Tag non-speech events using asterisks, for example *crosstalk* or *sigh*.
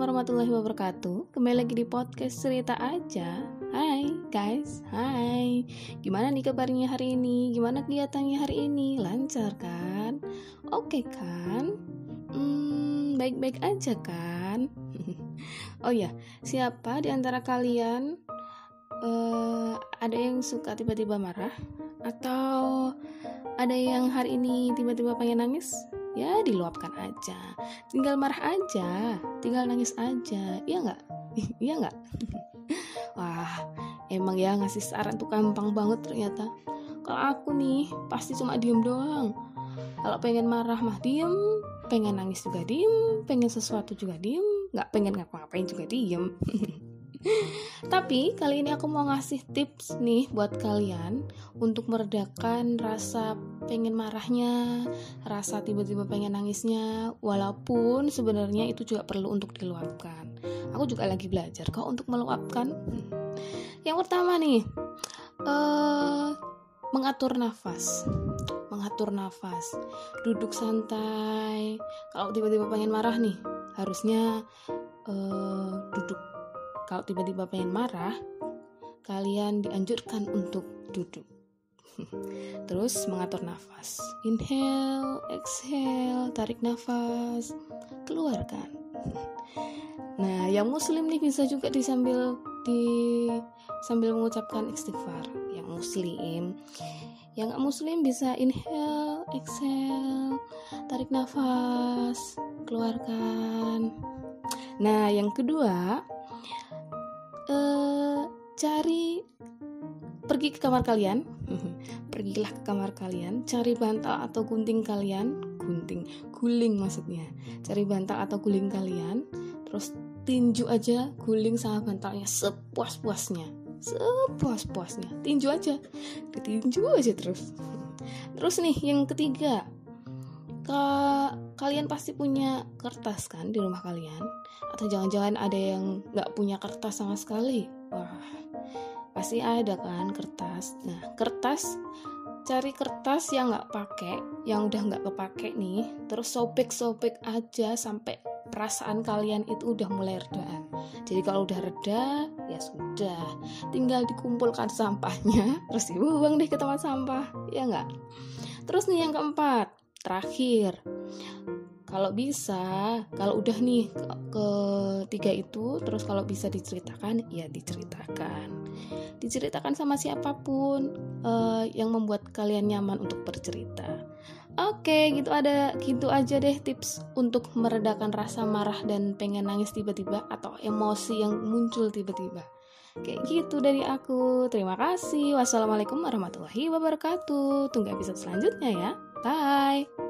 warahmatullahi wabarakatuh Kembali lagi di podcast cerita aja Hai guys, hai Gimana nih kabarnya hari ini? Gimana kegiatannya hari ini? Lancar kan? Oke kan? Hmm, baik-baik aja kan? *laughs* oh ya, siapa di antara kalian uh, Ada yang suka tiba-tiba marah? Atau ada yang hari ini tiba-tiba pengen nangis? Ya diluapkan aja. Tinggal marah aja tinggal nangis aja. Iya nggak? *laughs* Iya nggak? *laughs* Wah emang ya ngasih saran tuh gampang banget ternyata. Kalau aku nih pasti cuma diem doang. Kalau pengen marah mah diem pengen nangis juga diem pengen sesuatu juga diem nggak pengen ngapa-ngapain juga diem *laughs* Tapi kali ini aku mau ngasih tips nih buat kalian untuk meredakan rasa pengen marahnya, rasa tiba-tiba pengen nangisnya, walaupun sebenarnya itu juga perlu untuk diluapkan. Aku juga lagi belajar kok untuk meluapkan. Yang pertama nih, uh, mengatur nafas mengatur nafas duduk santai kalau tiba-tiba pengen marah nih harusnya uh, kalau tiba-tiba pengen marah, kalian dianjurkan untuk duduk. *laughs* Terus mengatur nafas. Inhale, exhale, tarik nafas, keluarkan. *laughs* Nah, yang muslim nih bisa juga disambil di sambil mengucapkan istighfar. Yang muslim, yang nggak muslim bisa inhale, exhale, tarik nafas, keluarkan. Nah, yang kedua, cari pergi ke kamar kalian. *laughs* Pergilah ke kamar kalian cari bantal atau gunting kalian. Gunting guling maksudnya. Cari bantal atau guling kalian terus tinju aja guling sama bantalnya sepuas-puasnya. Sepuas-puasnya. Tinju aja. Ditinju aja terus. *laughs* Terus nih yang ketiga ke kalian pasti punya kertas kan di rumah kalian? Atau jangan-jangan ada yang nggak punya kertas sama sekali? Wah pasti ada kan kertas. Nah kertas cari kertas yang nggak pakai yang udah nggak kepake nih terus sobek-sobek aja sampai perasaan kalian itu udah mulai redaan jadi kalau udah reda ya sudah. Tinggal dikumpulkan sampahnya *laughs* terus dibuang deh ke tempat sampah ya nggak? Terus nih yang keempat terakhir. Kalau bisa kalau udah nih ke, ke itu terus kalau bisa diceritakan ya diceritakan. Diceritakan sama siapa pun uh, yang membuat kalian nyaman untuk bercerita. Oke gitu ada gitu aja deh tips untuk meredakan rasa marah dan pengen nangis tiba-tiba atau emosi yang muncul tiba-tiba Kayak gitu dari aku. Terima kasih. Wassalamualaikum warahmatullahi wabarakatuh. Tunggu episode selanjutnya ya. Bye.